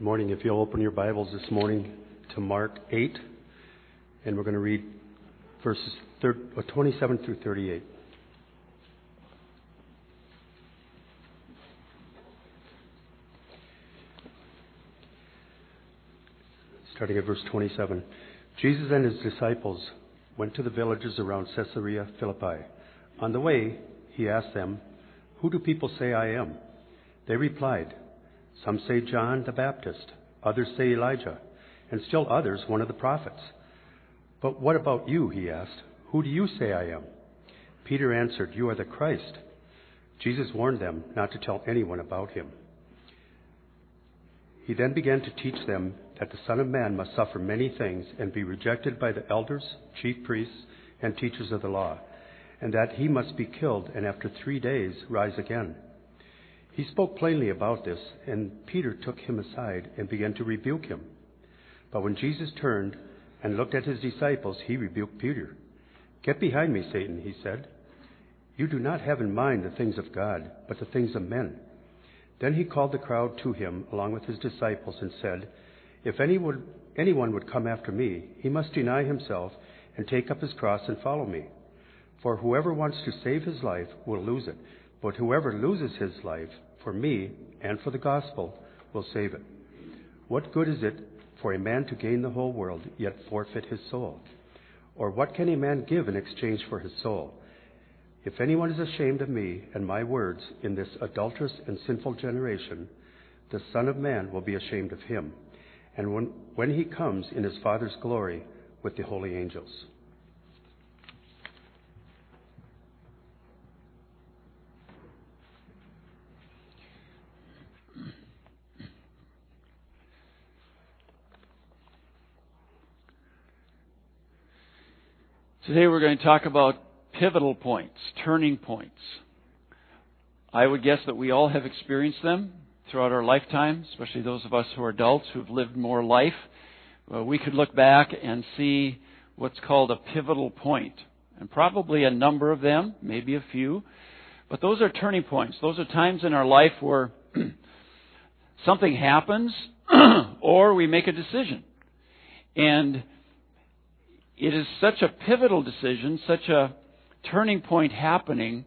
Good morning. If you'll open your Bibles this morning to Mark 8, and we're going to read verses uh, 27 through 38. Starting at verse 27. Jesus and his disciples went to the villages around Caesarea Philippi. On the way, he asked them, Who do people say I am? They replied, some say John the Baptist, others say Elijah, and still others one of the prophets. But what about you? He asked. Who do you say I am? Peter answered, You are the Christ. Jesus warned them not to tell anyone about him. He then began to teach them that the Son of Man must suffer many things and be rejected by the elders, chief priests, and teachers of the law, and that he must be killed and after three days rise again. He spoke plainly about this, and Peter took him aside and began to rebuke him. But when Jesus turned and looked at his disciples, he rebuked Peter. Get behind me, Satan, he said. You do not have in mind the things of God, but the things of men. Then he called the crowd to him along with his disciples and said, If anyone, anyone would come after me, he must deny himself and take up his cross and follow me. For whoever wants to save his life will lose it but whoever loses his life for me and for the gospel will save it. What good is it for a man to gain the whole world, yet forfeit his soul? Or what can a man give in exchange for his soul? If anyone is ashamed of me and my words in this adulterous and sinful generation, the Son of Man will be ashamed of him, and when, when he comes in his Father's glory with the holy angels. Today we're going to talk about pivotal points, turning points. I would guess that we all have experienced them throughout our lifetime, especially those of us who are adults who've lived more life. Well, we could look back and see what's called a pivotal point, and probably a number of them, maybe a few. But those are turning points. Those are times in our life where something happens or we make a decision. And it is such a pivotal decision, such a turning point happening,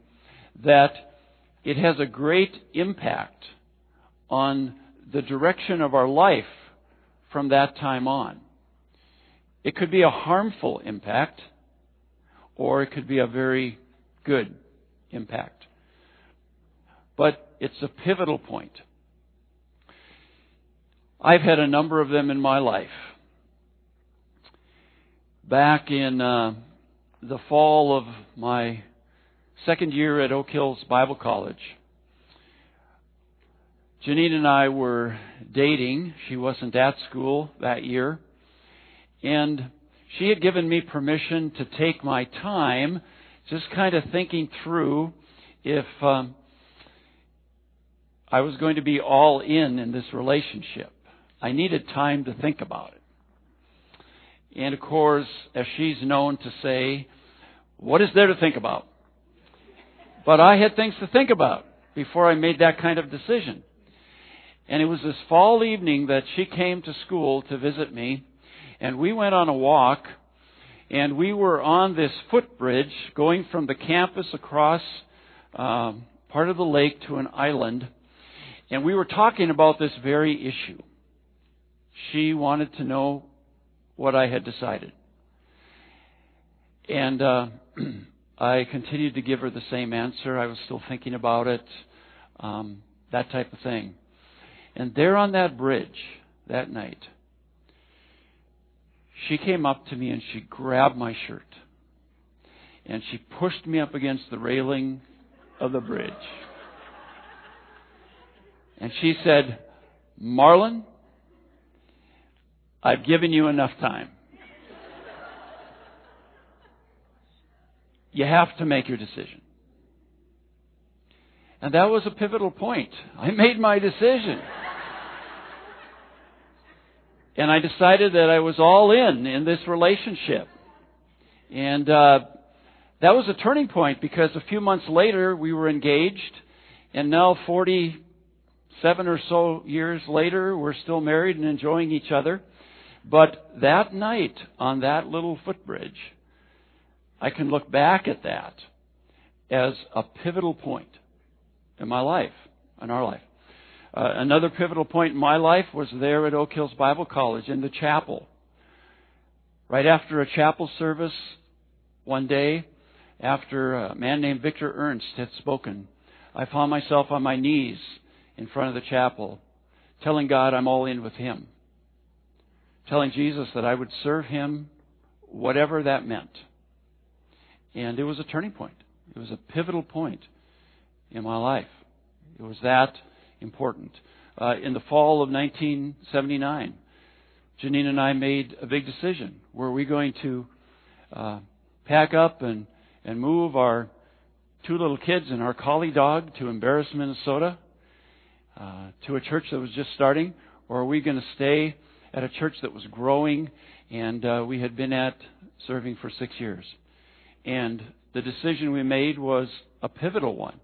that it has a great impact on the direction of our life from that time on. It could be a harmful impact, or it could be a very good impact. But it's a pivotal point. I've had a number of them in my life back in uh, the fall of my second year at Oak Hills Bible College. Janine and I were dating. She wasn't at school that year. And she had given me permission to take my time, just kind of thinking through if um, I was going to be all in in this relationship. I needed time to think about it. And of course, as she's known to say, what is there to think about? But I had things to think about before I made that kind of decision. And it was this fall evening that she came to school to visit me, and we went on a walk, and we were on this footbridge going from the campus across um, part of the lake to an island, and we were talking about this very issue. She wanted to know what I had decided. And uh, I continued to give her the same answer. I was still thinking about it, um, that type of thing. And there on that bridge that night, she came up to me and she grabbed my shirt. And she pushed me up against the railing of the bridge. And she said, Marlon, I've given you enough time. You have to make your decision. And that was a pivotal point. I made my decision. and I decided that I was all in in this relationship. And uh, that was a turning point because a few months later we were engaged, and now 47 or so years later, we're still married and enjoying each other. But that night on that little footbridge, I can look back at that as a pivotal point in my life, in our life. Uh, another pivotal point in my life was there at Oak Hills Bible College in the chapel. Right after a chapel service one day, after a man named Victor Ernst had spoken, I found myself on my knees in front of the chapel, telling God I'm all in with Him. Telling Jesus that I would serve Him, whatever that meant. And it was a turning point. It was a pivotal point in my life. It was that important. Uh, in the fall of 1979, Janine and I made a big decision. Were we going to uh, pack up and, and move our two little kids and our collie dog to Embarrass, Minnesota, uh, to a church that was just starting, or are we going to stay at a church that was growing and uh, we had been at serving for six years? And the decision we made was a pivotal one.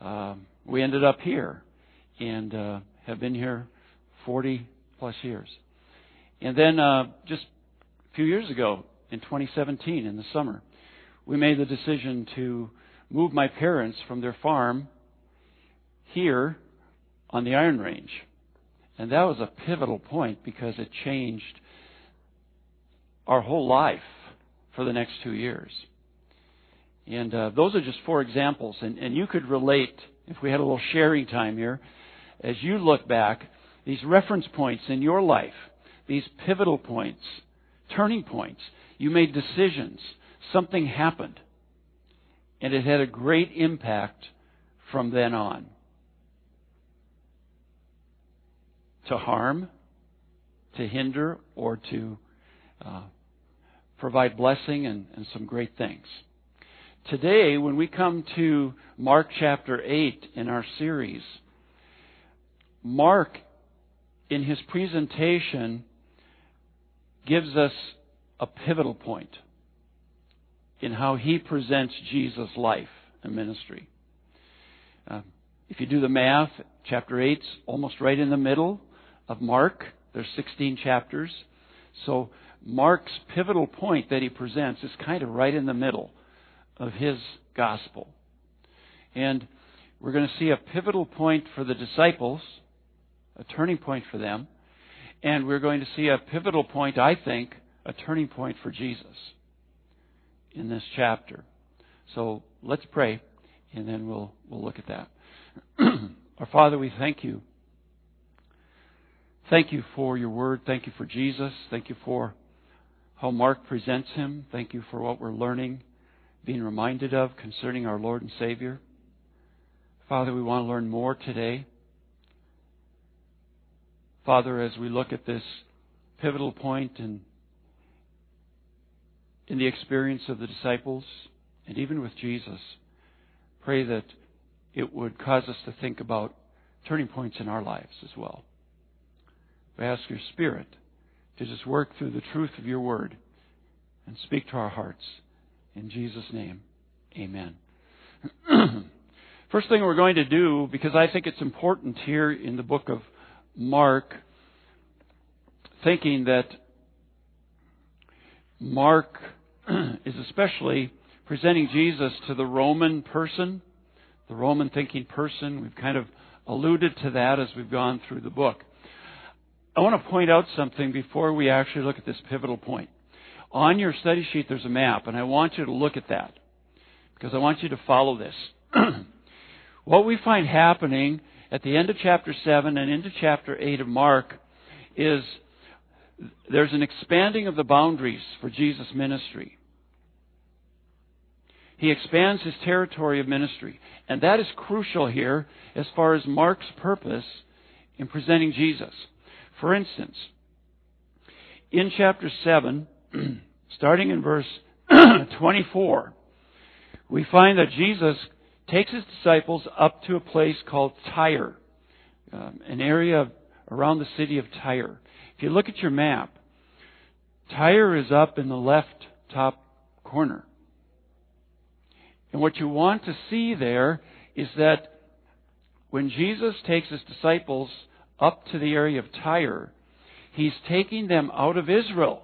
Um, we ended up here and uh, have been here 40 plus years. And then uh, just a few years ago, in 2017, in the summer, we made the decision to move my parents from their farm here on the Iron Range. And that was a pivotal point because it changed our whole life for the next two years. And uh, those are just four examples. And, and you could relate, if we had a little sharing time here, as you look back, these reference points in your life, these pivotal points, turning points. You made decisions. Something happened. And it had a great impact from then on. To harm, to hinder, or to uh, provide blessing and, and some great things. Today, when we come to Mark chapter 8 in our series, Mark, in his presentation, gives us a pivotal point in how he presents Jesus' life and ministry. Uh, if you do the math, chapter 8 is almost right in the middle of Mark. There's 16 chapters. So Mark's pivotal point that he presents is kind of right in the middle of his gospel. And we're going to see a pivotal point for the disciples, a turning point for them. And we're going to see a pivotal point, I think, a turning point for Jesus in this chapter. So let's pray, and then we'll, we'll look at that. Our Father, we thank you. Thank you for your word. Thank you for Jesus. Thank you for how Mark presents him. Thank you for what we're learning, being reminded of concerning our Lord and Savior. Father, we want to learn more today. Father, as we look at this pivotal point in, in the experience of the disciples and even with Jesus, pray that it would cause us to think about turning points in our lives as well. We ask your Spirit to just work through the truth of your word and speak to our hearts. In Jesus' name, amen. First thing we're going to do, because I think it's important here in the book of Mark, thinking that Mark is especially presenting Jesus to the Roman person, the Roman thinking person. We've kind of alluded to that as we've gone through the book. I want to point out something before we actually look at this pivotal point. On your study sheet, there's a map, and I want you to look at that because I want you to follow this. what we find happening at the end of chapter 7 and into chapter 8 of Mark is there's an expanding of the boundaries for Jesus' ministry. He expands his territory of ministry. And that is crucial here as far as Mark's purpose in presenting Jesus. For instance, in chapter 7, starting in verse 24, we find that Jesus takes his disciples up to a place called Tyre, um, an area around the city of Tyre. If you look at your map, Tyre is up in the left top corner. And what you want to see there is that when Jesus takes his disciples up to the area of Tyre, he's taking them out of Israel.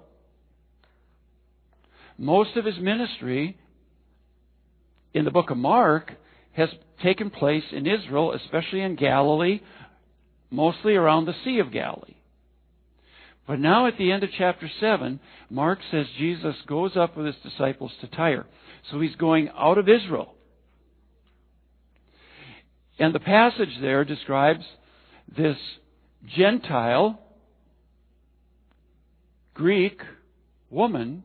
Most of his ministry in the book of Mark has taken place in Israel, especially in Galilee, mostly around the Sea of Galilee. But now at the end of chapter 7, Mark says Jesus goes up with his disciples to Tyre. So he's going out of Israel. And the passage there describes this Gentile Greek woman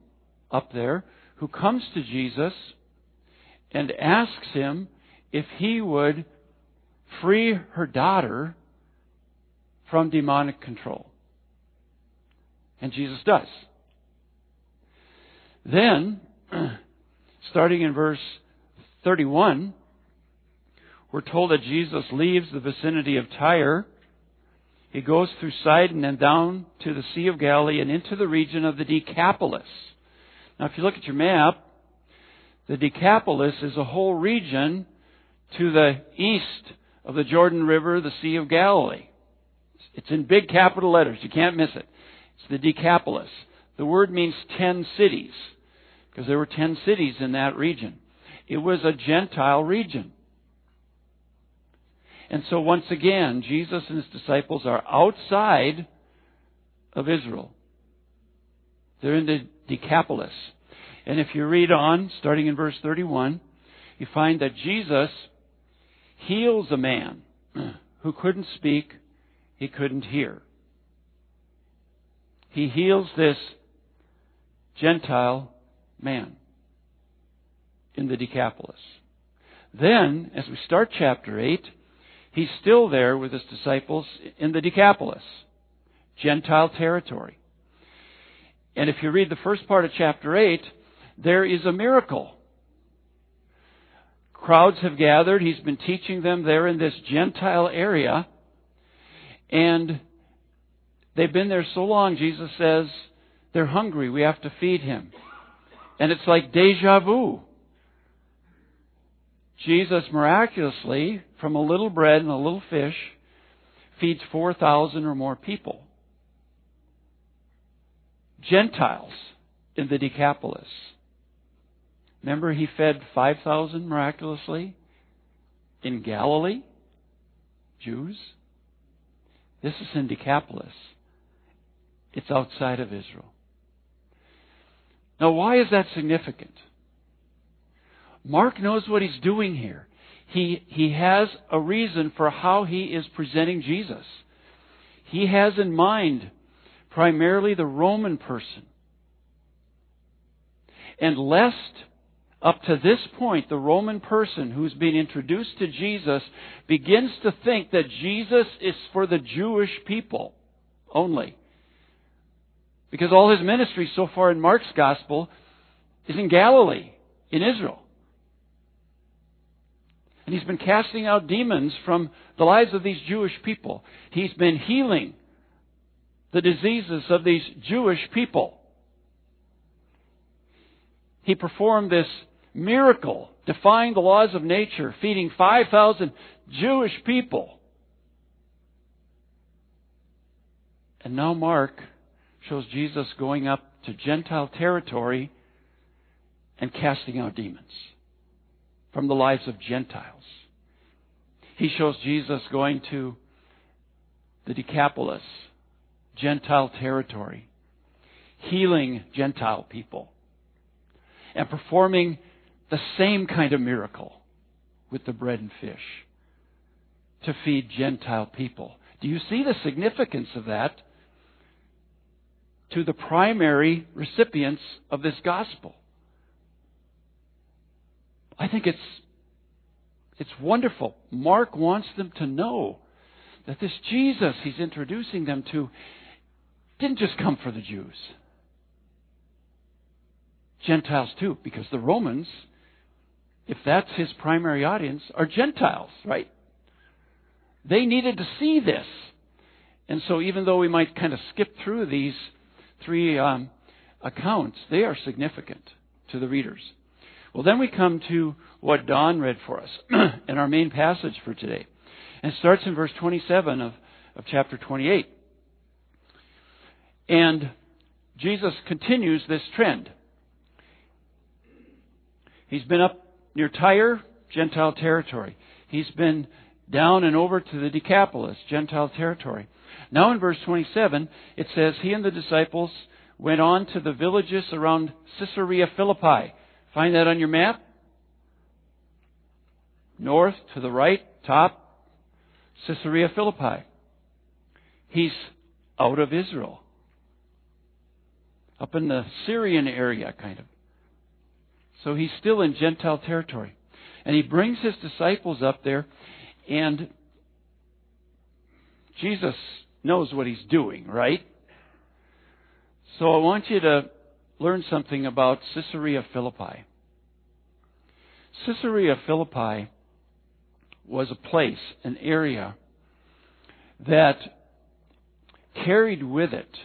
up there who comes to Jesus and asks him if he would free her daughter from demonic control. And Jesus does. Then, starting in verse 31, we're told that Jesus leaves the vicinity of Tyre. He goes through Sidon and down to the Sea of Galilee and into the region of the Decapolis. Now, if you look at your map, the Decapolis is a whole region to the east of the Jordan River, the Sea of Galilee. It's in big capital letters. You can't miss it. It's the Decapolis. The word means ten cities, because there were ten cities in that region. It was a Gentile region. And so once again, Jesus and his disciples are outside of Israel. They're in the Decapolis. And if you read on, starting in verse 31, you find that Jesus heals a man who couldn't speak, he couldn't hear. He heals this Gentile man in the Decapolis. Then, as we start chapter 8, he's still there with his disciples in the Decapolis, Gentile territory. And if you read the first part of chapter 8, there is a miracle. Crowds have gathered. He's been teaching them there in this Gentile area. And they've been there so long, Jesus says, they're hungry. We have to feed him. And it's like deja vu. Jesus miraculously, from a little bread and a little fish, feeds 4,000 or more people. Gentiles in the Decapolis. Remember, he fed 5,000 miraculously in Galilee? Jews? This is in Decapolis. It's outside of Israel. Now, why is that significant? Mark knows what he's doing here. He, he has a reason for how he is presenting Jesus. He has in mind primarily the Roman person. And lest up to this point, the Roman person who's been introduced to Jesus begins to think that Jesus is for the Jewish people only. Because all his ministry so far in Mark's gospel is in Galilee, in Israel. And he's been casting out demons from the lives of these Jewish people. He's been healing the diseases of these Jewish people. He performed this miracle, defying the laws of nature, feeding 5,000 Jewish people. And now Mark shows Jesus going up to Gentile territory and casting out demons from the lives of Gentiles. He shows Jesus going to the Decapolis, Gentile territory, healing Gentile people, and performing the same kind of miracle with the bread and fish to feed Gentile people. Do you see the significance of that to the primary recipients of this gospel? I think it's it's wonderful. Mark wants them to know that this Jesus he's introducing them to didn't just come for the Jews. Gentiles too, because the Romans if that's his primary audience, are Gentiles, right? They needed to see this. And so even though we might kind of skip through these three um, accounts, they are significant to the readers. Well, then we come to what Don read for us in our main passage for today. And it starts in verse 27 of, of chapter 28. And Jesus continues this trend. He's been up near Tyre, Gentile territory. He's been down and over to the Decapolis, Gentile territory. Now in verse 27, it says, He and the disciples went on to the villages around Caesarea Philippi. Find that on your map? North to the right, top, Caesarea Philippi. He's out of Israel. Up in the Syrian area, kind of. So he's still in Gentile territory. And he brings his disciples up there, and Jesus knows what he's doing, right? So I want you to learn something about Caesarea Philippi. Caesarea Philippi was a place, an area that carried with it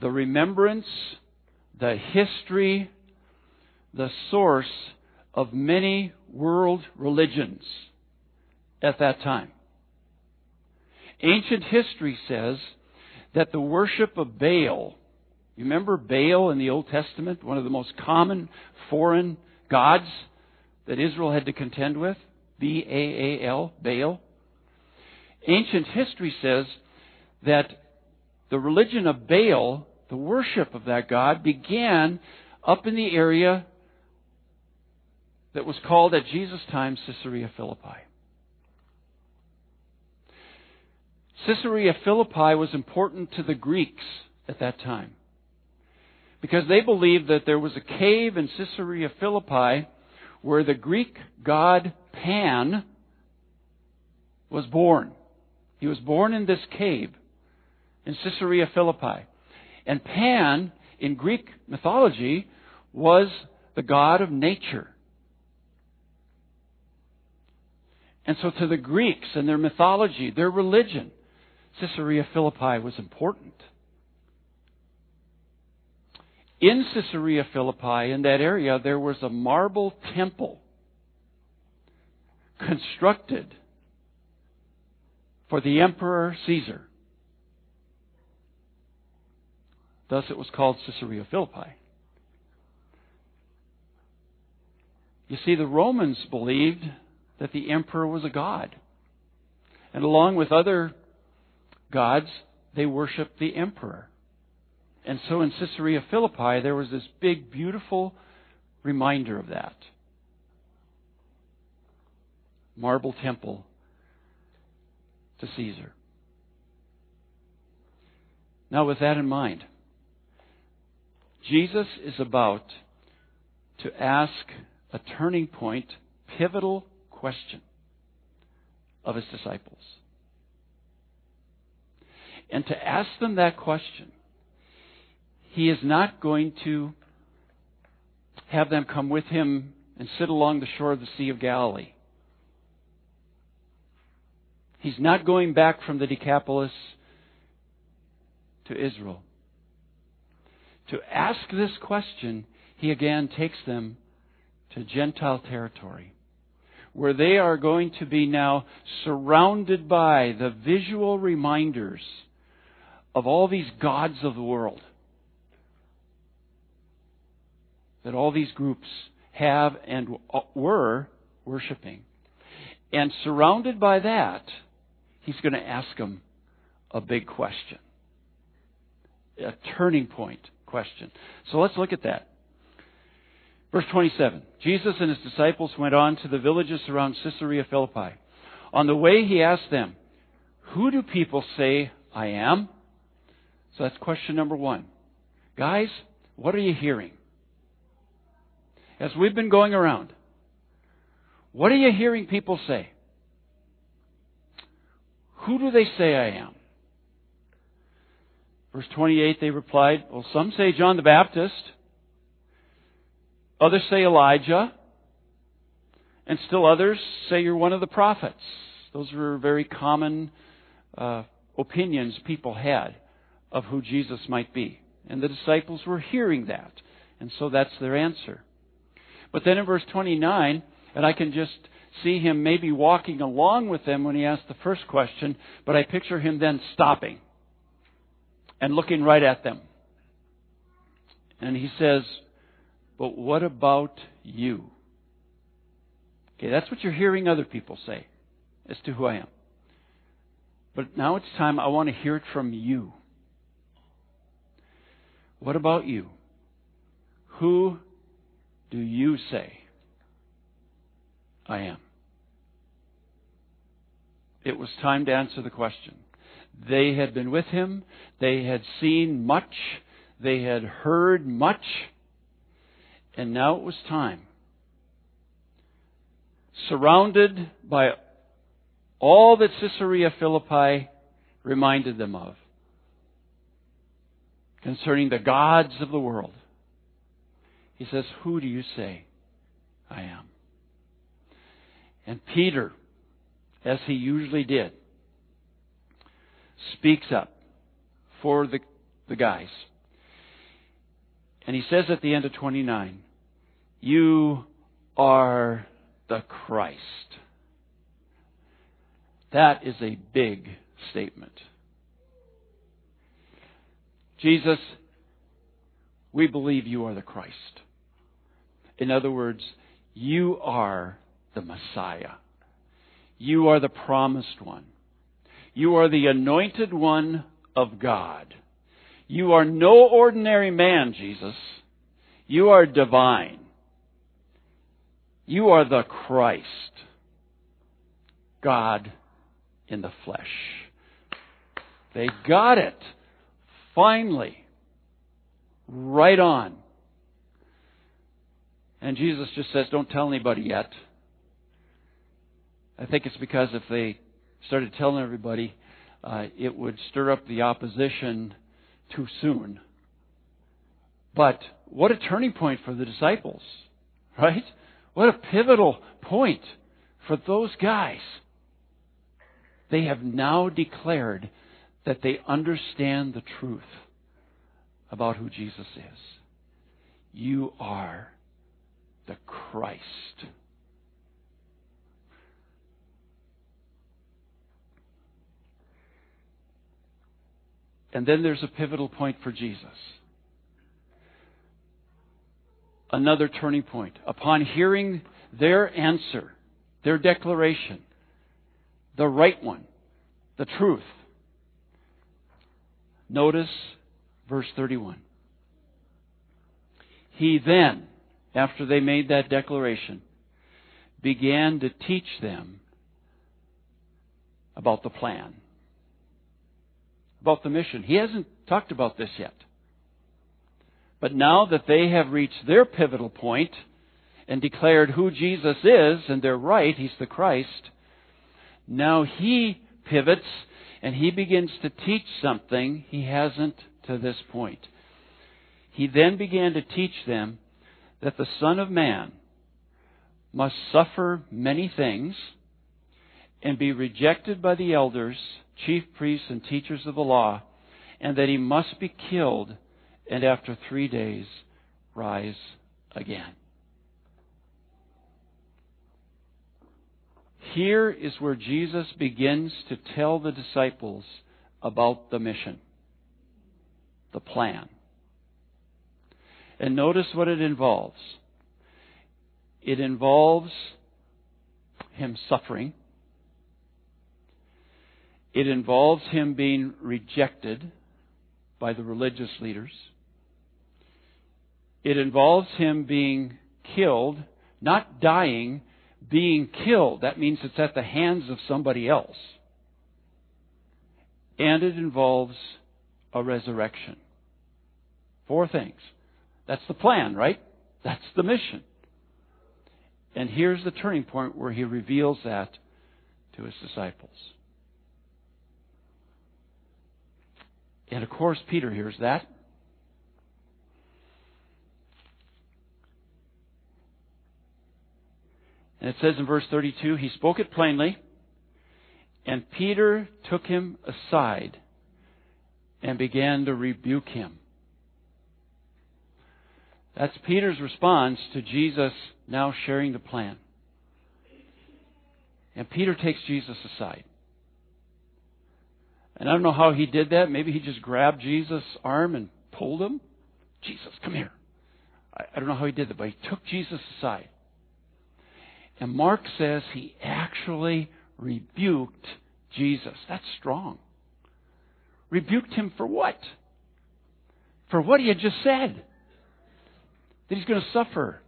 the remembrance, the history, the source of many world religions at that time. Ancient history says that the worship of Baal, you remember Baal in the Old Testament, one of the most common foreign gods that Israel had to contend with? B A A L, Baal. Ancient history says that the religion of Baal, the worship of that god, began up in the area that was called at Jesus' time Caesarea Philippi. Caesarea Philippi was important to the Greeks at that time because they believed that there was a cave in Caesarea Philippi where the Greek god Pan was born. He was born in this cave in Caesarea Philippi. And Pan, in Greek mythology, was the god of nature. And so to the Greeks and their mythology, their religion, Caesarea Philippi was important. In Caesarea Philippi, in that area, there was a marble temple constructed for the Emperor Caesar. Thus it was called Caesarea Philippi. You see, the Romans believed that the emperor was a god. And along with other gods, they worshiped the emperor. And so in Caesarea Philippi, there was this big, beautiful reminder of that. Marble temple to Caesar. Now, with that in mind, Jesus is about to ask a turning point, pivotal question of his disciples. And to ask them that question, he is not going to have them come with him and sit along the shore of the Sea of Galilee. He's not going back from the Decapolis to Israel. To ask this question, he again takes them to Gentile territory, where they are going to be now surrounded by the visual reminders of all these gods of the world that all these groups have and uh, were worshiping. And surrounded by that, he's going to ask them a big question, a turning point question. So let's look at that. Verse 27 Jesus and his disciples went on to the villages around Caesarea Philippi. On the way, he asked them, Who do people say I am? So that's question number one. Guys, what are you hearing? As we've been going around, what are you hearing people say? Who do they say I am? Verse 28, they replied, Well, some say John the Baptist, others say Elijah, and still others say you're one of the prophets. Those were very common uh, opinions people had of who Jesus might be. And the disciples were hearing that. And so that's their answer. But then in verse 29, and I can just see him maybe walking along with them when he asked the first question, but I picture him then stopping and looking right at them. And he says, But what about you? Okay, that's what you're hearing other people say as to who I am. But now it's time, I want to hear it from you. What about you? Who do you say I am? It was time to answer the question. They had been with him. They had seen much. They had heard much. And now it was time. Surrounded by all that Caesarea Philippi reminded them of concerning the gods of the world. He says, Who do you say I am? And Peter, as he usually did, speaks up for the, the guys. And he says at the end of 29, You are the Christ. That is a big statement. Jesus, we believe you are the Christ. In other words, you are the Messiah. You are the promised one. You are the anointed one of God. You are no ordinary man, Jesus. You are divine. You are the Christ. God in the flesh. They got it. Finally. Right on. And Jesus just says, don't tell anybody yet. I think it's because if they started telling everybody, uh, it would stir up the opposition too soon. But what a turning point for the disciples, right? What a pivotal point for those guys. They have now declared that they understand the truth about who Jesus is. You are the Christ. And then there's a pivotal point for Jesus. Another turning point. Upon hearing their answer, their declaration, the right one, the truth. Notice verse 31. He then, after they made that declaration, began to teach them about the plan, about the mission. He hasn't talked about this yet. But now that they have reached their pivotal point and declared who Jesus is, and they're right, He's the Christ, now he pivots and he begins to teach something he hasn't to this point. He then began to teach them that the Son of Man must suffer many things and be rejected by the elders, chief priests, and teachers of the law, and that he must be killed and after three days rise again. Here is where Jesus begins to tell the disciples about the mission, the plan. And notice what it involves. It involves him suffering. It involves him being rejected by the religious leaders. It involves him being killed, not dying, being killed. That means it's at the hands of somebody else. And it involves a resurrection. Four things. That's the plan, right? That's the mission. And here's the turning point where he reveals that to his disciples. And of course, Peter hears that. And it says in verse 32, he spoke it plainly, and Peter took him aside and began to rebuke him. That's Peter's response to Jesus now sharing the plan. And Peter takes Jesus aside. And I don't know how he did that. Maybe he just grabbed Jesus' arm and pulled him. Jesus, come here. I, don't know how he did that, but he took Jesus aside. And Mark says he actually rebuked Jesus. That's strong. Rebuked him for what? For what he had just said. That he's going to suffer.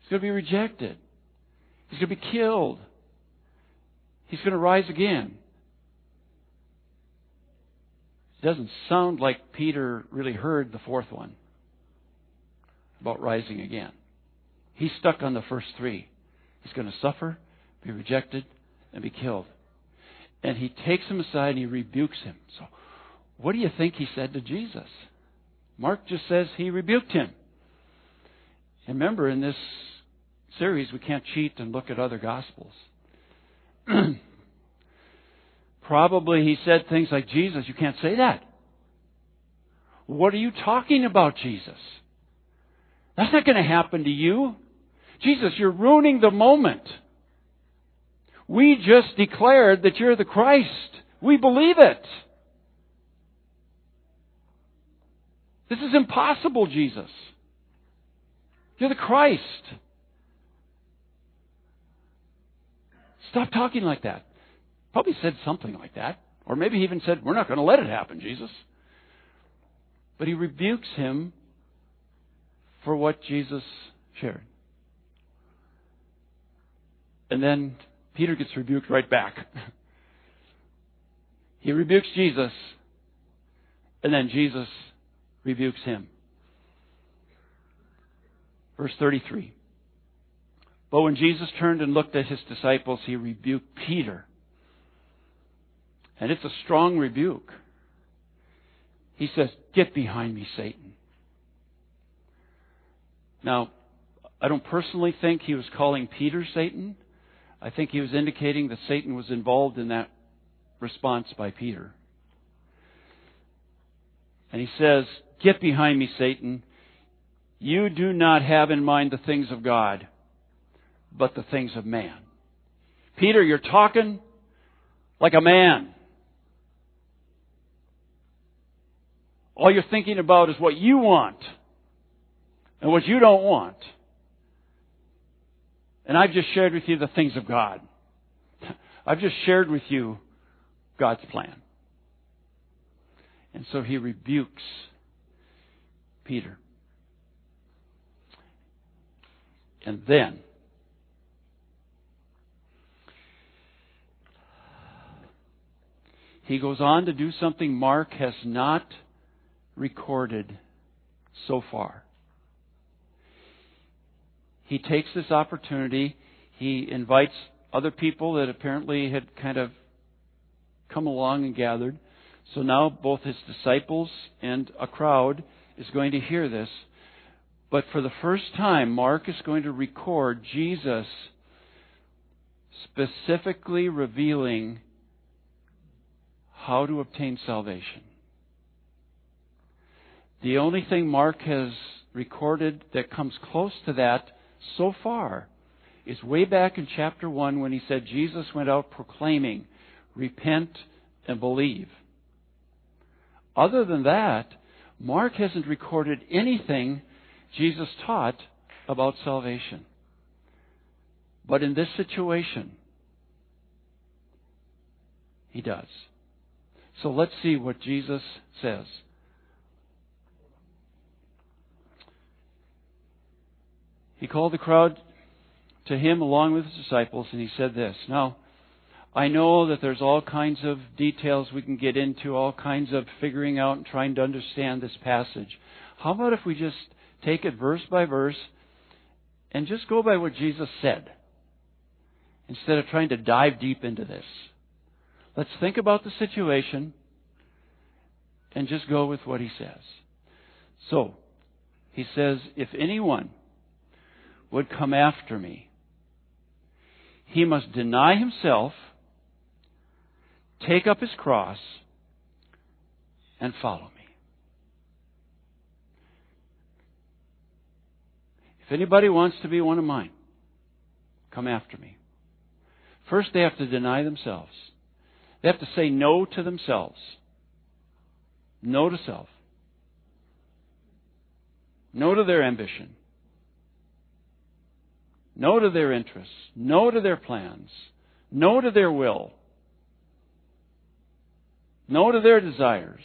He's going to be rejected. He's going to be killed. He's going to rise again. It doesn't sound like Peter really heard the fourth one about rising again. He's stuck on the first three. He's going to suffer, be rejected, and be killed. And he takes him aside and he rebukes him. So, what do you think he said to Jesus? Mark just says he rebuked him. And remember, in this series, we can't cheat and look at other gospels. Probably he said things like, Jesus, you can't say that. What are you talking about, Jesus? That's not going to happen to you. Jesus, you're ruining the moment. We just declared that you're the Christ. We believe it. This is impossible, Jesus. You're the Christ. Stop talking like that. Probably said something like that. Or maybe he even said, We're not going to let it happen, Jesus. But he rebukes him for what Jesus shared. And then Peter gets rebuked right back. he rebukes Jesus, and then Jesus rebukes him. Verse 33. But when Jesus turned and looked at his disciples, he rebuked Peter. And it's a strong rebuke. He says, Get behind me, Satan. Now, I don't personally think he was calling Peter Satan. I think he was indicating that Satan was involved in that response by Peter. And he says, Get behind me, Satan. You do not have in mind the things of God, but the things of man. Peter, you're talking like a man. All you're thinking about is what you want and what you don't want. And I've just shared with you the things of God. I've just shared with you God's plan. And so he rebukes Peter. And then, he goes on to do something Mark has not recorded so far. He takes this opportunity, he invites other people that apparently had kind of come along and gathered. So now both his disciples and a crowd is going to hear this. But for the first time, Mark is going to record Jesus specifically revealing how to obtain salvation. The only thing Mark has recorded that comes close to that so far is way back in chapter 1 when he said Jesus went out proclaiming, Repent and believe. Other than that, Mark hasn't recorded anything Jesus taught about salvation. But in this situation, he does. So let's see what Jesus says. He called the crowd to him along with his disciples, and he said this Now, I know that there's all kinds of details we can get into, all kinds of figuring out and trying to understand this passage. How about if we just take it verse by verse and just go by what Jesus said instead of trying to dive deep into this? Let's think about the situation and just go with what he says. So, he says, If anyone would come after me, he must deny himself, take up his cross, and follow me. If anybody wants to be one of mine, come after me. First, they have to deny themselves. They have to say no to themselves. No to self. No to their ambition. No to their interests. No to their plans. No to their will. No to their desires.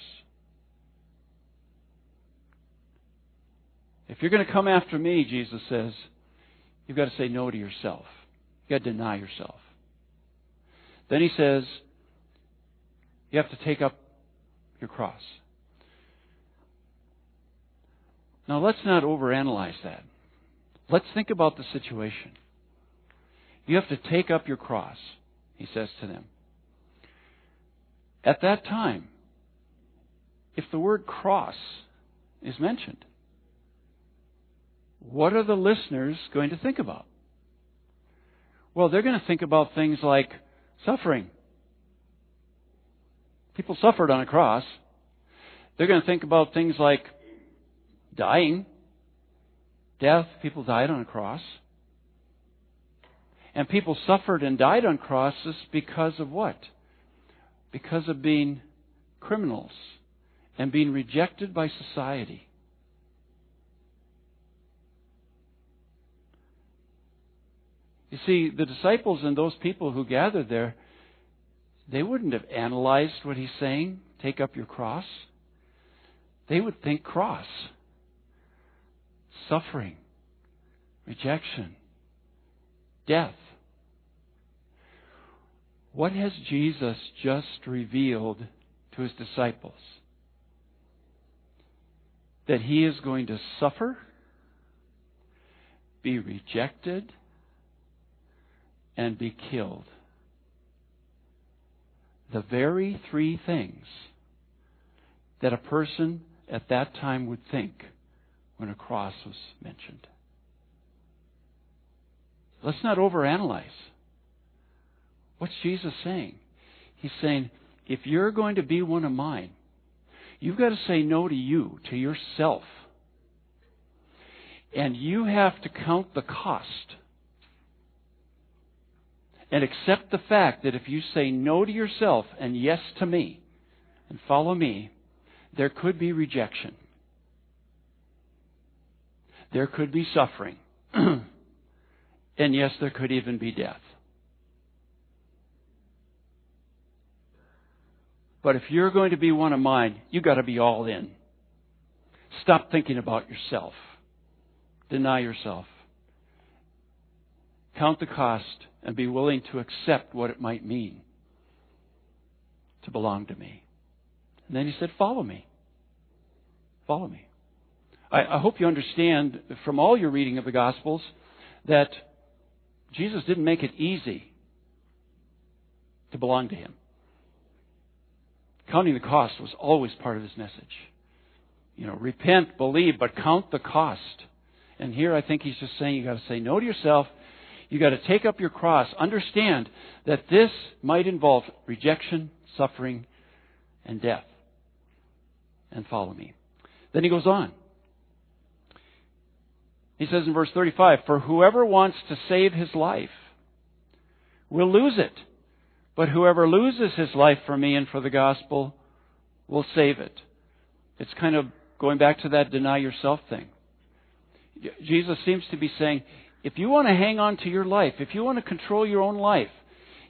If you're going to come after me, Jesus says, you've got to say no to yourself. You've got to deny yourself. Then he says, you have to take up your cross. Now let's not overanalyze that. Let's think about the situation. You have to take up your cross, he says to them. At that time, if the word cross is mentioned, what are the listeners going to think about? Well, they're going to think about things like suffering. People suffered on a cross. They're going to think about things like dying, death. People died on a cross. And people suffered and died on crosses because of what? Because of being criminals and being rejected by society. You see, the disciples and those people who gathered there, they wouldn't have analyzed what he's saying, take up your cross. They would think cross, suffering, rejection, death. What has Jesus just revealed to his disciples? That he is going to suffer, be rejected, and be killed. The very three things that a person at that time would think when a cross was mentioned. Let's not overanalyze. What's Jesus saying? He's saying, if you're going to be one of mine, you've got to say no to you, to yourself. And you have to count the cost and accept the fact that if you say no to yourself and yes to me and follow me, there could be rejection. There could be suffering. and yes, there could even be death. But if you're going to be one of mine, you've got to be all in. Stop thinking about yourself. Deny yourself. Count the cost and be willing to accept what it might mean to belong to me. And then he said, Follow me. Follow me. I, I hope you understand from all your reading of the Gospels that Jesus didn't make it easy to belong to him. Counting the cost was always part of his message. You know, repent, believe, but count the cost. And here I think he's just saying you've got to say no to yourself You've got to take up your cross. Understand that this might involve rejection, suffering, and death. And follow me. Then he goes on. He says in verse 35 For whoever wants to save his life will lose it. But whoever loses his life for me and for the gospel will save it. It's kind of going back to that deny yourself thing. Jesus seems to be saying, if you want to hang on to your life, if you want to control your own life,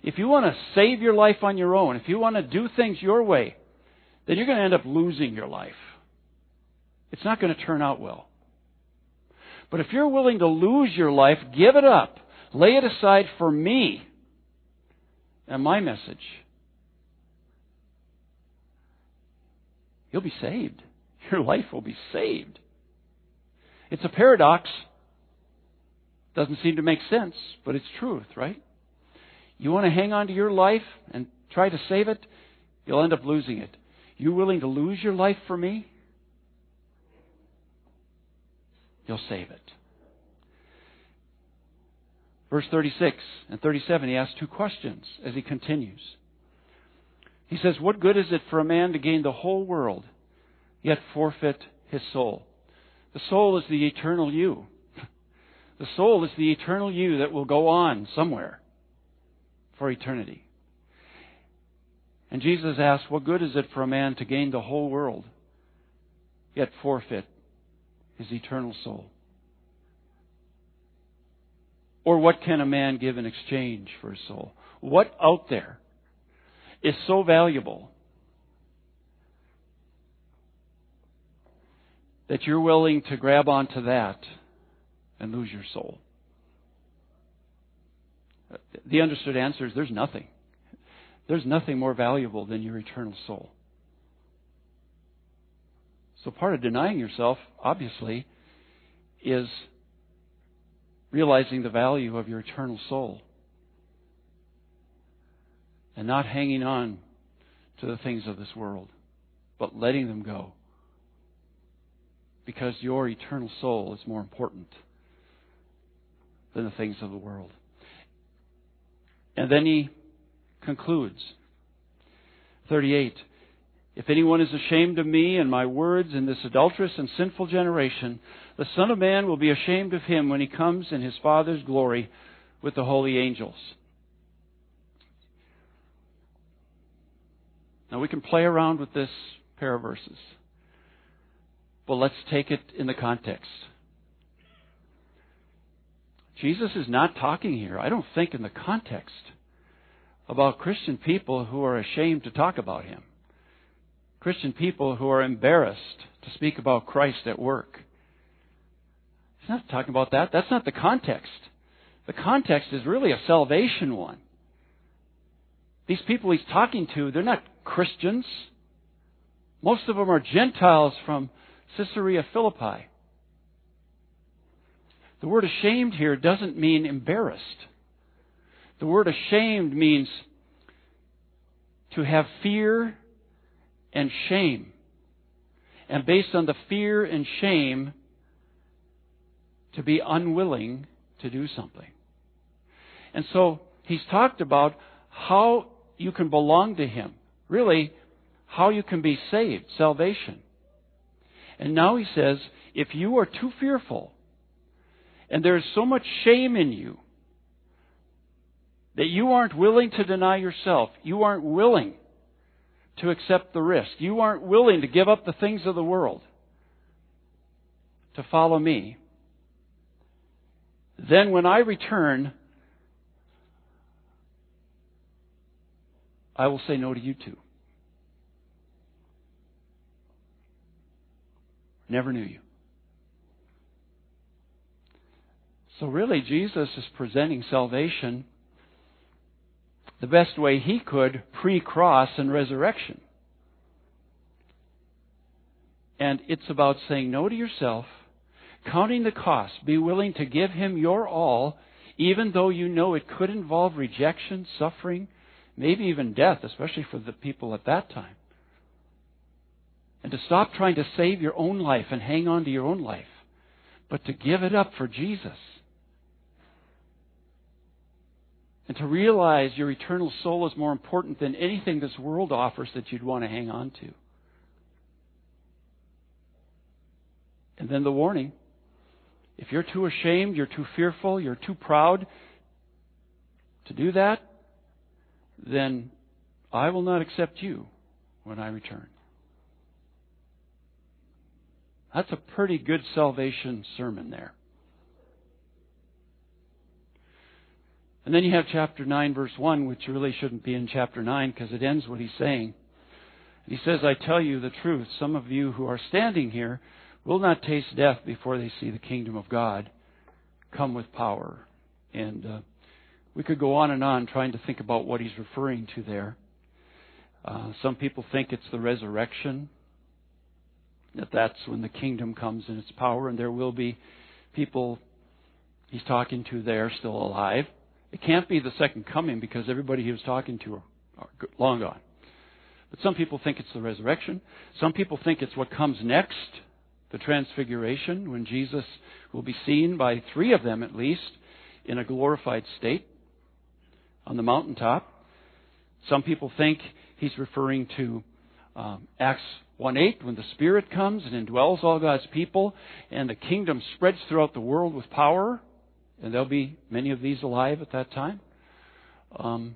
if you want to save your life on your own, if you want to do things your way, then you're going to end up losing your life. It's not going to turn out well. But if you're willing to lose your life, give it up, lay it aside for me and my message, you'll be saved. Your life will be saved. It's a paradox. Doesn't seem to make sense, but it's truth, right? You want to hang on to your life and try to save it, you'll end up losing it. You willing to lose your life for me? You'll save it. Verse 36 and 37, he asks two questions as he continues. He says, What good is it for a man to gain the whole world, yet forfeit his soul? The soul is the eternal you. The soul is the eternal you that will go on somewhere for eternity. And Jesus asked, What good is it for a man to gain the whole world, yet forfeit his eternal soul? Or what can a man give in exchange for his soul? What out there is so valuable that you're willing to grab onto that and lose your soul? The understood answer is there's nothing. There's nothing more valuable than your eternal soul. So part of denying yourself, obviously, is realizing the value of your eternal soul and not hanging on to the things of this world, but letting them go. Because your eternal soul is more important than the things of the world. And then he concludes. 38. If anyone is ashamed of me and my words in this adulterous and sinful generation, the Son of Man will be ashamed of him when he comes in his Father's glory with the holy angels. Now we can play around with this pair of verses, but let's take it in the context. Jesus is not talking here, I don't think, in the context about Christian people who are ashamed to talk about Him. Christian people who are embarrassed to speak about Christ at work. He's not talking about that. That's not the context. The context is really a salvation one. These people he's talking to, they're not Christians. Most of them are Gentiles from Caesarea Philippi. The word ashamed here doesn't mean embarrassed. The word ashamed means to have fear and shame. And based on the fear and shame, to be unwilling to do something. And so he's talked about how you can belong to him. Really, how you can be saved, salvation. And now he says, if you are too fearful, and there's so much shame in you, that you aren't willing to deny yourself. You aren't willing to accept the risk. You aren't willing to give up the things of the world to follow me. Then when I return, I will say no to you too. Never knew you. So really, Jesus is presenting salvation the best way he could pre cross and resurrection. And it's about saying no to yourself, counting the cost, be willing to give him your all, even though you know it could involve rejection, suffering, maybe even death, especially for the people at that time. And to stop trying to save your own life and hang on to your own life, but to give it up for Jesus. And to realize your eternal soul is more important than anything this world offers that you'd want to hang on to. And then the warning if you're too ashamed, you're too fearful, you're too proud to do that, then I will not accept you when I return. That's a pretty good salvation sermon there. And then you have chapter 9, verse 1, which really shouldn't be in chapter 9 because it ends what he's saying. He says, I tell you the truth. Some of you who are standing here will not taste death before they see the kingdom of God come with power. And uh, we could go on and on trying to think about what he's referring to there. Uh, some people think it's the resurrection, that that's when the kingdom comes in its power, and there will be people he's talking to there still alive. It can't be the second coming because everybody he was talking to are long gone. But some people think it's the resurrection. Some people think it's what comes next, the transfiguration, when Jesus will be seen by three of them at least in a glorified state on the mountaintop. Some people think he's referring to um, Acts 1 8, when the Spirit comes and indwells all God's people, and the kingdom spreads throughout the world with power and there'll be many of these alive at that time. Um,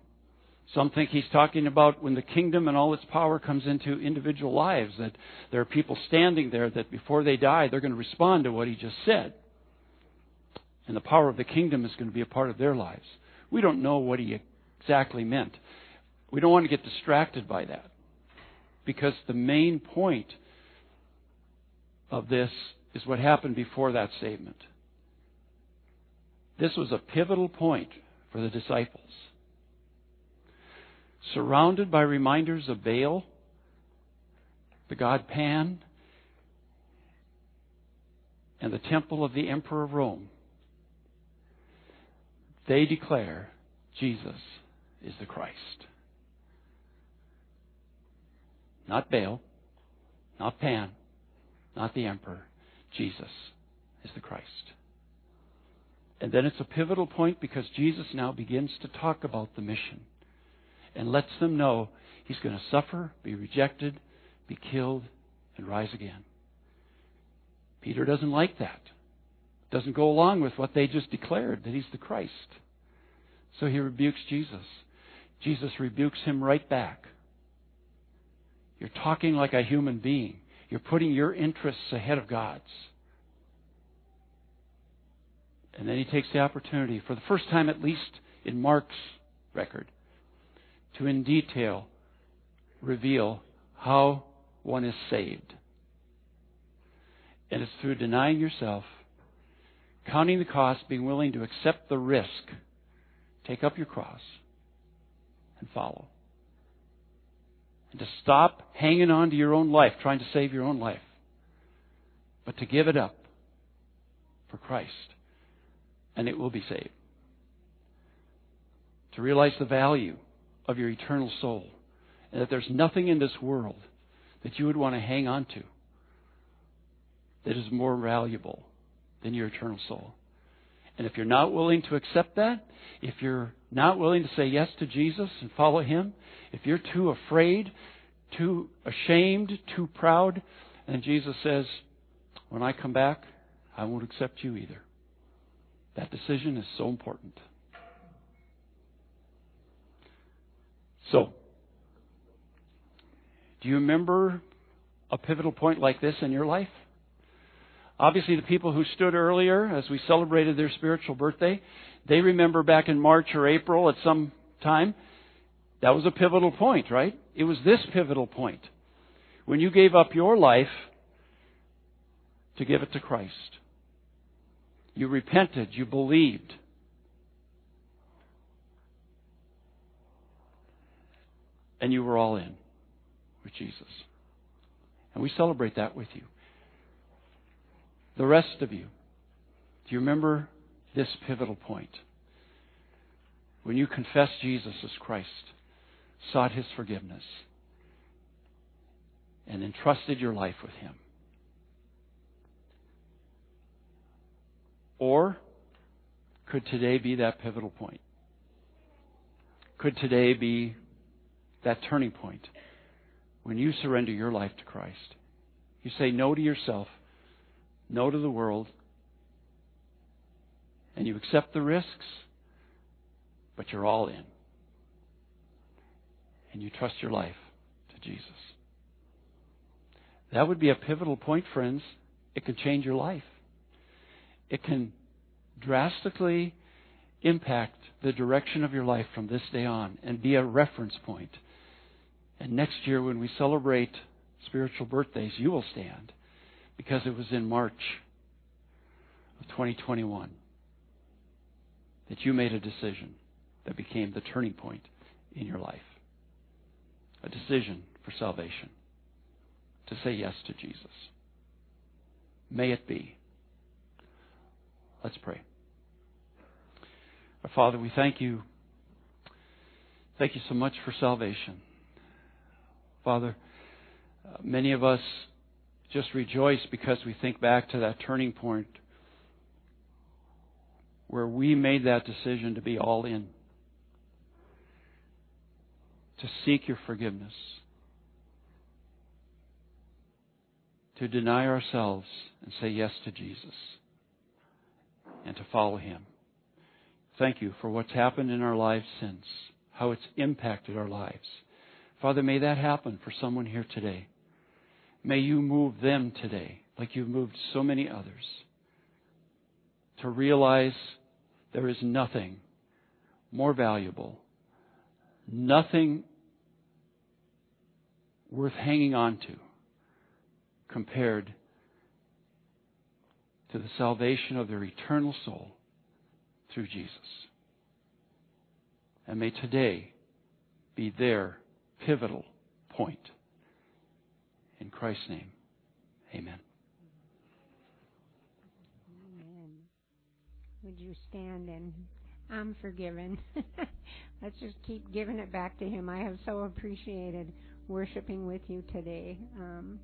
Some think he's talking about when the kingdom and all its power comes into individual lives, that there are people standing there that before they die, they're going to respond to what he just said. And the power of the kingdom is going to be a part of their lives. We don't know what he exactly meant. We don't want to get distracted by that. Because the main point of this is what happened before that statement. This was a pivotal point for the disciples surrounded by reminders of Baal, the god Pan, and the temple of the Emperor of Rome, they declare Jesus is the Christ. Not Baal, not Pan, not the Emperor. Jesus is the Christ. And then it's a pivotal point because Jesus now begins to talk about the mission and lets them know he's going to suffer, be rejected, be killed, and rise again. Peter doesn't like that. Doesn't go along with what they just declared that he's the Christ. So he rebukes Jesus. Jesus rebukes him right back. You're talking like a human being. You're putting your interests ahead of God's. And then he takes the opportunity, for the first time at least in Mark's record, to in detail reveal how one is saved. And it's through denying yourself, counting the cost, being willing to accept the risk, take up your cross, and follow. And to stop hanging on to your own life, trying to save your own life, but to give it up for Christ, and it will be saved. To realize the value of your eternal soul. And that there's nothing in this world that you would want to hang on to that is more valuable than your eternal soul. And if you're not willing to accept that, if you're not willing to say yes to Jesus and follow Him, if you're too afraid, too ashamed, too proud, and Jesus says, when I come back, I won't accept you either. That decision is so important. So, do you remember a pivotal point like this in your life? Obviously, the people who stood earlier as we celebrated their spiritual birthday, they remember back in March or April at some time. That was a pivotal point, right? It was this pivotal point. When you gave up your life to give it to Christ. You repented, you believed, and you were all in with Jesus. And we celebrate that with you. The rest of you, do you remember this pivotal point? When you confessed Jesus as Christ, sought his forgiveness, and entrusted your life with him. Or could today be that pivotal point? Could today be that turning point when you surrender your life to Christ. You say no to yourself, no to the world, and you accept the risks, but you're all in. And you trust your life to Jesus. That would be a pivotal point, friends. It can change your life. It can drastically impact the direction of your life from this day on and be a reference point. and next year, when we celebrate spiritual birthdays, you will stand because it was in March of 2021 that you made a decision that became the turning point in your life. A decision for salvation. To say yes to Jesus. May it be. Let's pray. Our Father, we thank you. Thank you so much for salvation. Father, uh, many of us just rejoice because we think back to that turning point where we made that decision to be all in, to seek your forgiveness, to deny ourselves and say yes to Jesus, and to follow him. Thank you for what's happened in our lives since how it's impacted our lives. Father, may that happen for someone here today. May you move them today, like you've moved so many others, to realize there is nothing more valuable, nothing worth hanging on to compared to the salvation of their eternal soul through Jesus. And may today be their pivotal point. In Christ's name, amen. Would you stand and I'm forgiven. Let's just keep giving it back to Him. I have so appreciated worshiping with you today. Um,